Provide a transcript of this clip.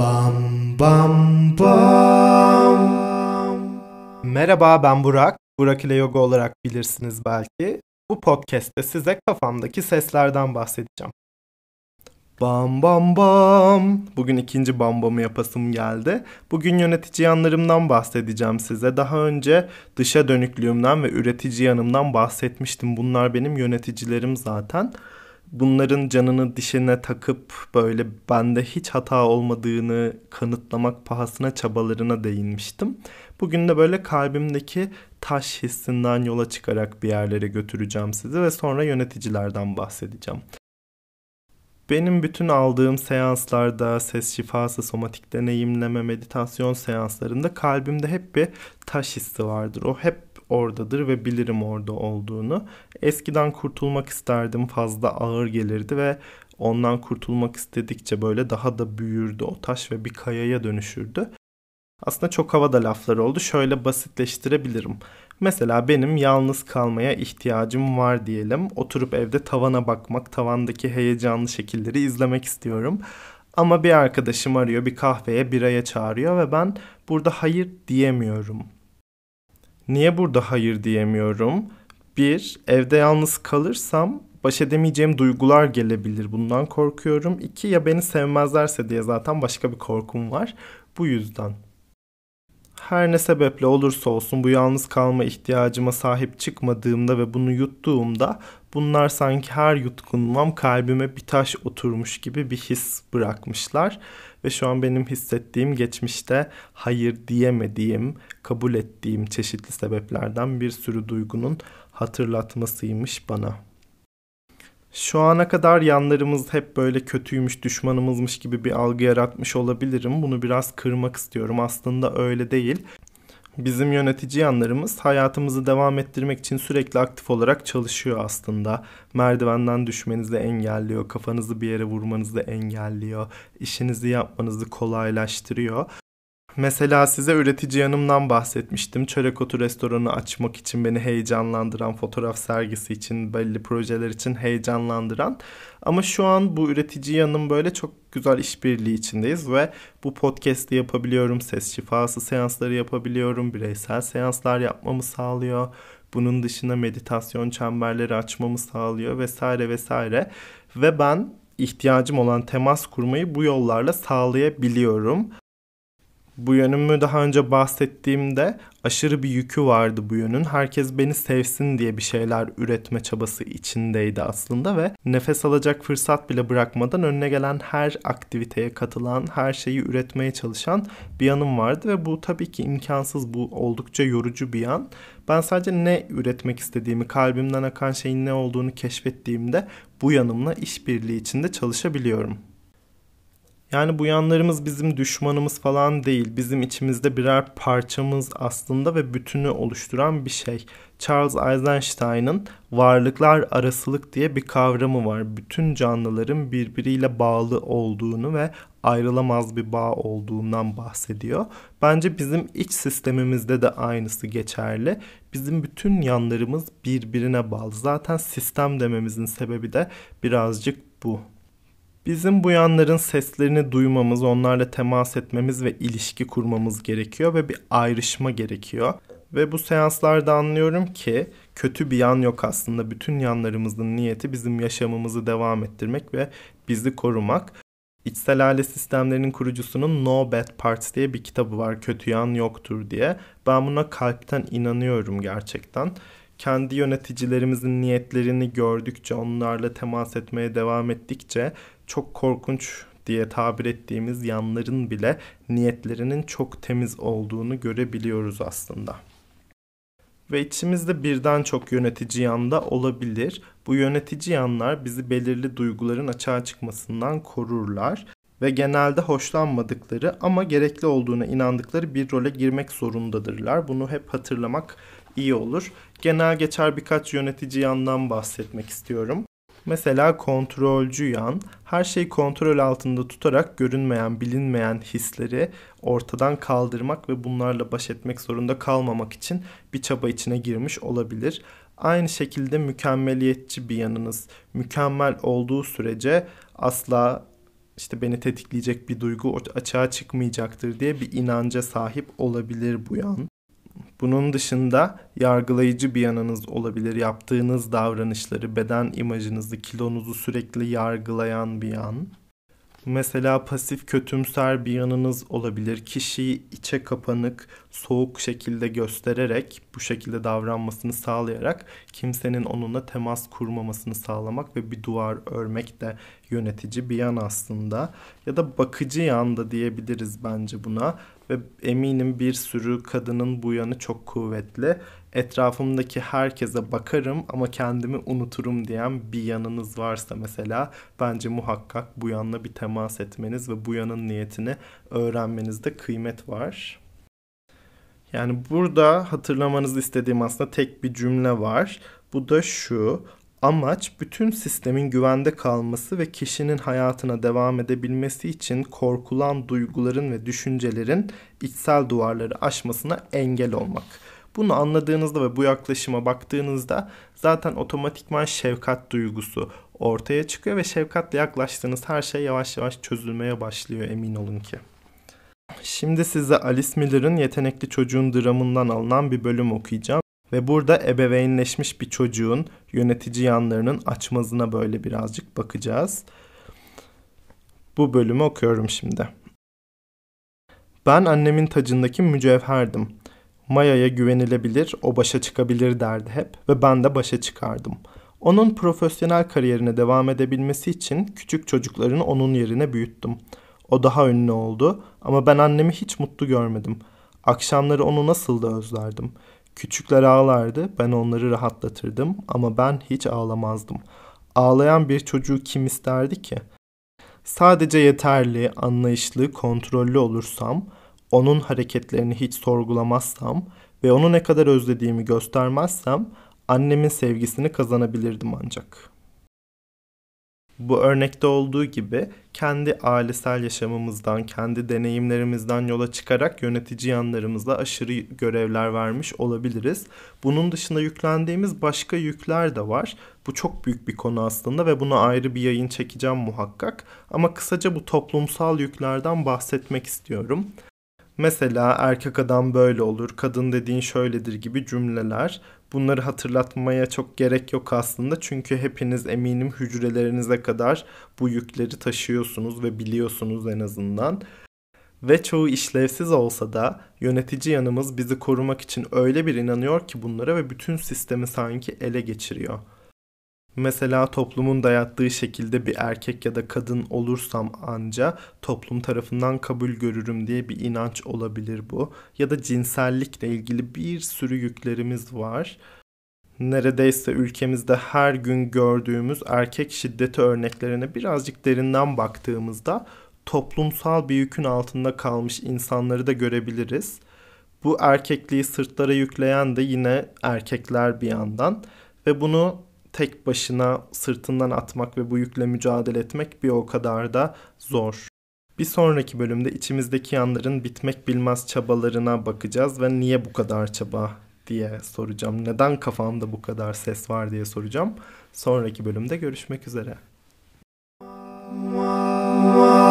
Bam bam bam. Merhaba ben Burak. Burak ile yoga olarak bilirsiniz belki. Bu podcast'te size kafamdaki seslerden bahsedeceğim. Bam bam bam. Bugün ikinci bam bamı yapasım geldi. Bugün yönetici yanlarımdan bahsedeceğim size. Daha önce dışa dönüklüğümden ve üretici yanımdan bahsetmiştim. Bunlar benim yöneticilerim zaten bunların canını dişine takıp böyle bende hiç hata olmadığını kanıtlamak pahasına çabalarına değinmiştim. Bugün de böyle kalbimdeki taş hissinden yola çıkarak bir yerlere götüreceğim sizi ve sonra yöneticilerden bahsedeceğim. Benim bütün aldığım seanslarda, ses şifası, somatik deneyimleme, meditasyon seanslarında kalbimde hep bir taş hissi vardır. O hep oradadır ve bilirim orada olduğunu. Eskiden kurtulmak isterdim fazla ağır gelirdi ve ondan kurtulmak istedikçe böyle daha da büyürdü o taş ve bir kayaya dönüşürdü. Aslında çok havada laflar oldu. Şöyle basitleştirebilirim. Mesela benim yalnız kalmaya ihtiyacım var diyelim. Oturup evde tavana bakmak, tavandaki heyecanlı şekilleri izlemek istiyorum. Ama bir arkadaşım arıyor, bir kahveye, biraya çağırıyor ve ben burada hayır diyemiyorum. Niye burada hayır diyemiyorum? Bir, evde yalnız kalırsam baş edemeyeceğim duygular gelebilir. Bundan korkuyorum. İki, ya beni sevmezlerse diye zaten başka bir korkum var. Bu yüzden. Her ne sebeple olursa olsun bu yalnız kalma ihtiyacıma sahip çıkmadığımda ve bunu yuttuğumda bunlar sanki her yutkunmam kalbime bir taş oturmuş gibi bir his bırakmışlar. Ve şu an benim hissettiğim geçmişte hayır diyemediğim, kabul ettiğim çeşitli sebeplerden bir sürü duygunun hatırlatmasıymış bana. Şu ana kadar yanlarımız hep böyle kötüymüş, düşmanımızmış gibi bir algı yaratmış olabilirim. Bunu biraz kırmak istiyorum. Aslında öyle değil. Bizim yönetici yanlarımız hayatımızı devam ettirmek için sürekli aktif olarak çalışıyor aslında. Merdivenden düşmenizi engelliyor, kafanızı bir yere vurmanızı engelliyor, işinizi yapmanızı kolaylaştırıyor. Mesela size üretici yanımdan bahsetmiştim. Çörek Otu restoranı açmak için beni heyecanlandıran, fotoğraf sergisi için, belli projeler için heyecanlandıran. Ama şu an bu üretici yanım böyle çok güzel işbirliği içindeyiz ve bu podcast'i yapabiliyorum. Ses şifası seansları yapabiliyorum. Bireysel seanslar yapmamı sağlıyor. Bunun dışında meditasyon çemberleri açmamı sağlıyor vesaire vesaire. Ve ben ihtiyacım olan temas kurmayı bu yollarla sağlayabiliyorum. Bu yönümü daha önce bahsettiğimde aşırı bir yükü vardı bu yönün. Herkes beni sevsin diye bir şeyler üretme çabası içindeydi aslında ve nefes alacak fırsat bile bırakmadan önüne gelen her aktiviteye katılan, her şeyi üretmeye çalışan bir yanım vardı ve bu tabii ki imkansız. Bu oldukça yorucu bir yan. Ben sadece ne üretmek istediğimi, kalbimden akan şeyin ne olduğunu keşfettiğimde bu yanımla işbirliği içinde çalışabiliyorum. Yani bu yanlarımız bizim düşmanımız falan değil. Bizim içimizde birer parçamız aslında ve bütünü oluşturan bir şey. Charles Eisenstein'ın varlıklar arasılık diye bir kavramı var. Bütün canlıların birbiriyle bağlı olduğunu ve ayrılamaz bir bağ olduğundan bahsediyor. Bence bizim iç sistemimizde de aynısı geçerli. Bizim bütün yanlarımız birbirine bağlı. Zaten sistem dememizin sebebi de birazcık bu. Bizim bu yanların seslerini duymamız, onlarla temas etmemiz ve ilişki kurmamız gerekiyor ve bir ayrışma gerekiyor. Ve bu seanslarda anlıyorum ki kötü bir yan yok aslında. Bütün yanlarımızın niyeti bizim yaşamımızı devam ettirmek ve bizi korumak. İçsel aile sistemlerinin kurucusunun No Bad Parts diye bir kitabı var. Kötü yan yoktur diye. Ben buna kalpten inanıyorum gerçekten kendi yöneticilerimizin niyetlerini gördükçe, onlarla temas etmeye devam ettikçe çok korkunç diye tabir ettiğimiz yanların bile niyetlerinin çok temiz olduğunu görebiliyoruz aslında. Ve içimizde birden çok yönetici yanda olabilir. Bu yönetici yanlar bizi belirli duyguların açığa çıkmasından korurlar ve genelde hoşlanmadıkları ama gerekli olduğuna inandıkları bir role girmek zorundadırlar. Bunu hep hatırlamak iyi olur. Genel geçer birkaç yönetici yandan bahsetmek istiyorum. Mesela kontrolcü yan, her şeyi kontrol altında tutarak görünmeyen, bilinmeyen hisleri ortadan kaldırmak ve bunlarla baş etmek zorunda kalmamak için bir çaba içine girmiş olabilir. Aynı şekilde mükemmeliyetçi bir yanınız. Mükemmel olduğu sürece asla işte beni tetikleyecek bir duygu açığa çıkmayacaktır diye bir inanca sahip olabilir bu yan. Bunun dışında yargılayıcı bir yanınız olabilir. Yaptığınız davranışları, beden imajınızı, kilonuzu sürekli yargılayan bir yan. Mesela pasif kötümser bir yanınız olabilir. Kişiyi içe kapanık, soğuk şekilde göstererek, bu şekilde davranmasını sağlayarak kimsenin onunla temas kurmamasını sağlamak ve bir duvar örmek de yönetici bir yan aslında. Ya da bakıcı yan da diyebiliriz bence buna. Ve eminim bir sürü kadının bu yanı çok kuvvetli etrafımdaki herkese bakarım ama kendimi unuturum diyen bir yanınız varsa mesela bence muhakkak bu yanla bir temas etmeniz ve bu yanın niyetini öğrenmenizde kıymet var. Yani burada hatırlamanızı istediğim aslında tek bir cümle var. Bu da şu. Amaç bütün sistemin güvende kalması ve kişinin hayatına devam edebilmesi için korkulan duyguların ve düşüncelerin içsel duvarları aşmasına engel olmak. Bunu anladığınızda ve bu yaklaşıma baktığınızda zaten otomatikman şefkat duygusu ortaya çıkıyor ve şefkatle yaklaştığınız her şey yavaş yavaş çözülmeye başlıyor emin olun ki. Şimdi size Alice Miller'ın Yetenekli Çocuğun dramından alınan bir bölüm okuyacağım. Ve burada ebeveynleşmiş bir çocuğun yönetici yanlarının açmazına böyle birazcık bakacağız. Bu bölümü okuyorum şimdi. Ben annemin tacındaki mücevherdim. Maya'ya güvenilebilir, o başa çıkabilir derdi hep ve ben de başa çıkardım. Onun profesyonel kariyerine devam edebilmesi için küçük çocuklarını onun yerine büyüttüm. O daha ünlü oldu ama ben annemi hiç mutlu görmedim. Akşamları onu nasıl da özlerdim. Küçükler ağlardı, ben onları rahatlatırdım ama ben hiç ağlamazdım. Ağlayan bir çocuğu kim isterdi ki? Sadece yeterli, anlayışlı, kontrollü olursam onun hareketlerini hiç sorgulamazsam ve onu ne kadar özlediğimi göstermezsem annemin sevgisini kazanabilirdim ancak. Bu örnekte olduğu gibi kendi ailesel yaşamımızdan, kendi deneyimlerimizden yola çıkarak yönetici yanlarımızla aşırı görevler vermiş olabiliriz. Bunun dışında yüklendiğimiz başka yükler de var. Bu çok büyük bir konu aslında ve buna ayrı bir yayın çekeceğim muhakkak. Ama kısaca bu toplumsal yüklerden bahsetmek istiyorum. Mesela erkek adam böyle olur, kadın dediğin şöyledir gibi cümleler. Bunları hatırlatmaya çok gerek yok aslında. Çünkü hepiniz eminim hücrelerinize kadar bu yükleri taşıyorsunuz ve biliyorsunuz en azından. Ve çoğu işlevsiz olsa da yönetici yanımız bizi korumak için öyle bir inanıyor ki bunlara ve bütün sistemi sanki ele geçiriyor. Mesela toplumun dayattığı şekilde bir erkek ya da kadın olursam anca toplum tarafından kabul görürüm diye bir inanç olabilir bu. Ya da cinsellikle ilgili bir sürü yüklerimiz var. Neredeyse ülkemizde her gün gördüğümüz erkek şiddeti örneklerine birazcık derinden baktığımızda toplumsal bir yükün altında kalmış insanları da görebiliriz. Bu erkekliği sırtlara yükleyen de yine erkekler bir yandan ve bunu tek başına sırtından atmak ve bu yükle mücadele etmek bir o kadar da zor. Bir sonraki bölümde içimizdeki yanların bitmek bilmez çabalarına bakacağız ve niye bu kadar çaba diye soracağım. Neden kafamda bu kadar ses var diye soracağım. Sonraki bölümde görüşmek üzere. Wow.